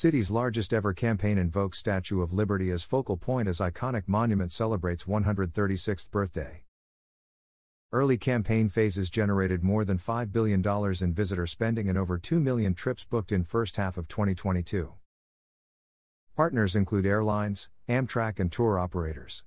City's largest ever campaign invokes Statue of Liberty as focal point as iconic monument celebrates 136th birthday. Early campaign phases generated more than $5 billion in visitor spending and over 2 million trips booked in first half of 2022. Partners include airlines, Amtrak and tour operators.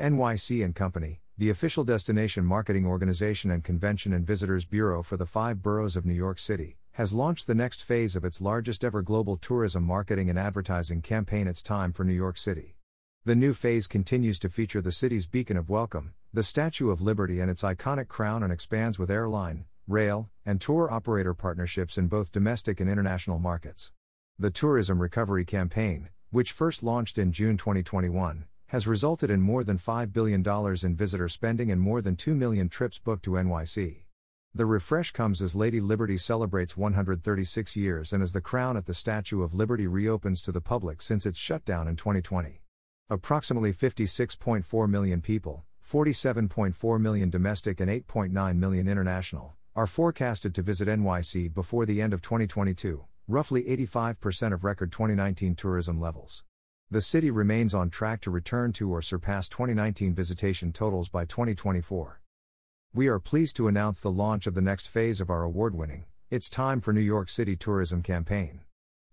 NYC and Company, the official destination marketing organization and convention and visitors bureau for the 5 boroughs of New York City, has launched the next phase of its largest ever global tourism marketing and advertising campaign It's Time for New York City. The new phase continues to feature the city's beacon of welcome, the Statue of Liberty and its iconic crown and expands with airline, rail, and tour operator partnerships in both domestic and international markets. The Tourism Recovery Campaign, which first launched in June 2021, has resulted in more than $5 billion in visitor spending and more than 2 million trips booked to NYC. The refresh comes as Lady Liberty celebrates 136 years and as the crown at the Statue of Liberty reopens to the public since its shutdown in 2020. Approximately 56.4 million people, 47.4 million domestic and 8.9 million international, are forecasted to visit NYC before the end of 2022, roughly 85% of record 2019 tourism levels. The city remains on track to return to or surpass 2019 visitation totals by 2024. We are pleased to announce the launch of the next phase of our award winning It's Time for New York City tourism campaign.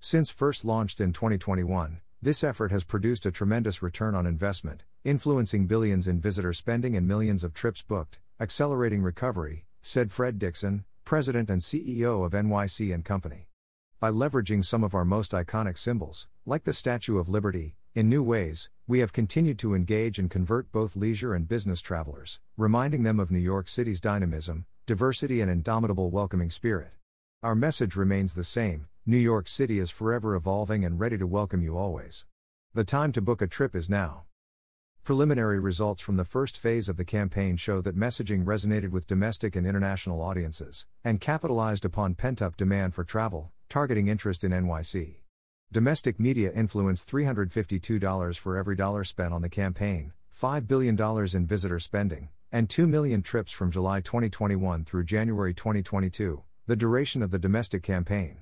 Since first launched in 2021, this effort has produced a tremendous return on investment, influencing billions in visitor spending and millions of trips booked, accelerating recovery, said Fred Dixon, president and CEO of NYC and Company. By leveraging some of our most iconic symbols, like the Statue of Liberty, in new ways, we have continued to engage and convert both leisure and business travelers, reminding them of New York City's dynamism, diversity, and indomitable welcoming spirit. Our message remains the same New York City is forever evolving and ready to welcome you always. The time to book a trip is now. Preliminary results from the first phase of the campaign show that messaging resonated with domestic and international audiences, and capitalized upon pent up demand for travel, targeting interest in NYC. Domestic media influenced $352 for every dollar spent on the campaign, $5 billion in visitor spending, and 2 million trips from July 2021 through January 2022, the duration of the domestic campaign.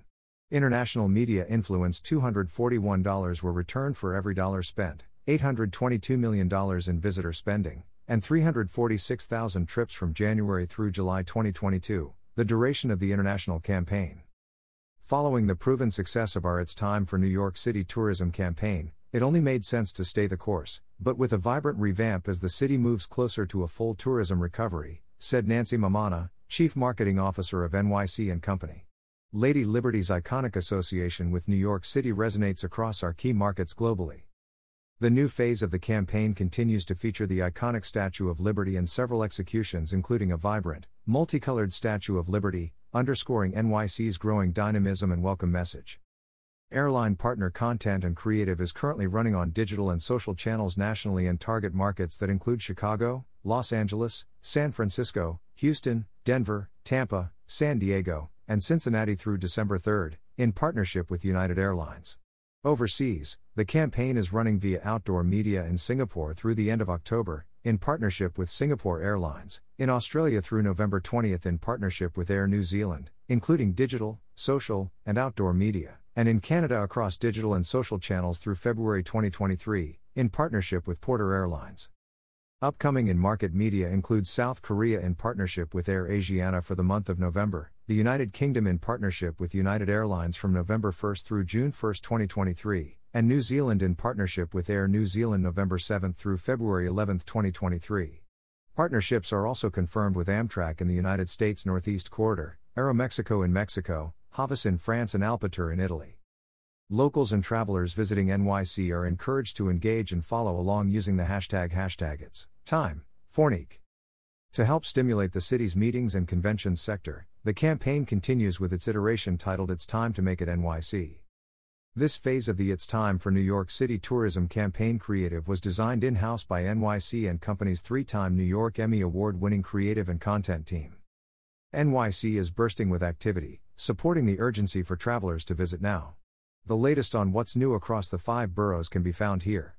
International media influence $241 were returned for every dollar spent, $822 million in visitor spending, and 346,000 trips from January through July 2022, the duration of the international campaign. Following the proven success of our It's Time for New York City tourism campaign, it only made sense to stay the course, but with a vibrant revamp as the city moves closer to a full tourism recovery, said Nancy Mammana, Chief Marketing Officer of NYC and Company. Lady Liberty's iconic association with New York City resonates across our key markets globally. The new phase of the campaign continues to feature the iconic Statue of Liberty and several executions, including a vibrant, multicolored Statue of Liberty, underscoring NYC's growing dynamism and welcome message. Airline partner content and creative is currently running on digital and social channels nationally and target markets that include Chicago, Los Angeles, San Francisco, Houston, Denver, Tampa, San Diego, and Cincinnati through December 3, in partnership with United Airlines. Overseas, the campaign is running via outdoor media in Singapore through the end of October, in partnership with Singapore Airlines, in Australia through November 20 in partnership with Air New Zealand, including digital, social, and outdoor media, and in Canada across digital and social channels through February 2023, in partnership with Porter Airlines. Upcoming in market media includes South Korea in partnership with Air Asiana for the month of November, the United Kingdom in partnership with United Airlines from November 1 through June 1, 2023, and New Zealand in partnership with Air New Zealand November 7 through February 11, 2023. Partnerships are also confirmed with Amtrak in the United States Northeast Corridor, Aeromexico in Mexico, Havas in France, and Alpitour in Italy. Locals and travelers visiting NYC are encouraged to engage and follow along using the hashtag hashtag it's time Forneek. To help stimulate the city's meetings and conventions sector, the campaign continues with its iteration titled It's Time to Make It NYC. This phase of the It's Time for New York City Tourism campaign creative was designed in house by NYC and Company's three time New York Emmy Award winning creative and content team. NYC is bursting with activity, supporting the urgency for travelers to visit now. The latest on what's new across the five boroughs can be found here.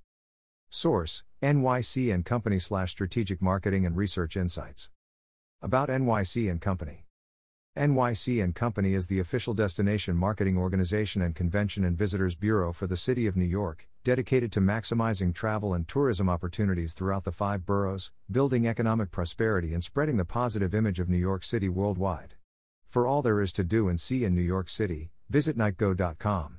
Source: NYC and Company slash Strategic Marketing and Research Insights. About NYC and Company. NYC and Company is the official destination marketing organization and convention and visitors bureau for the city of New York, dedicated to maximizing travel and tourism opportunities throughout the five boroughs, building economic prosperity and spreading the positive image of New York City worldwide. For all there is to do and see in New York City, visit nycgo.com.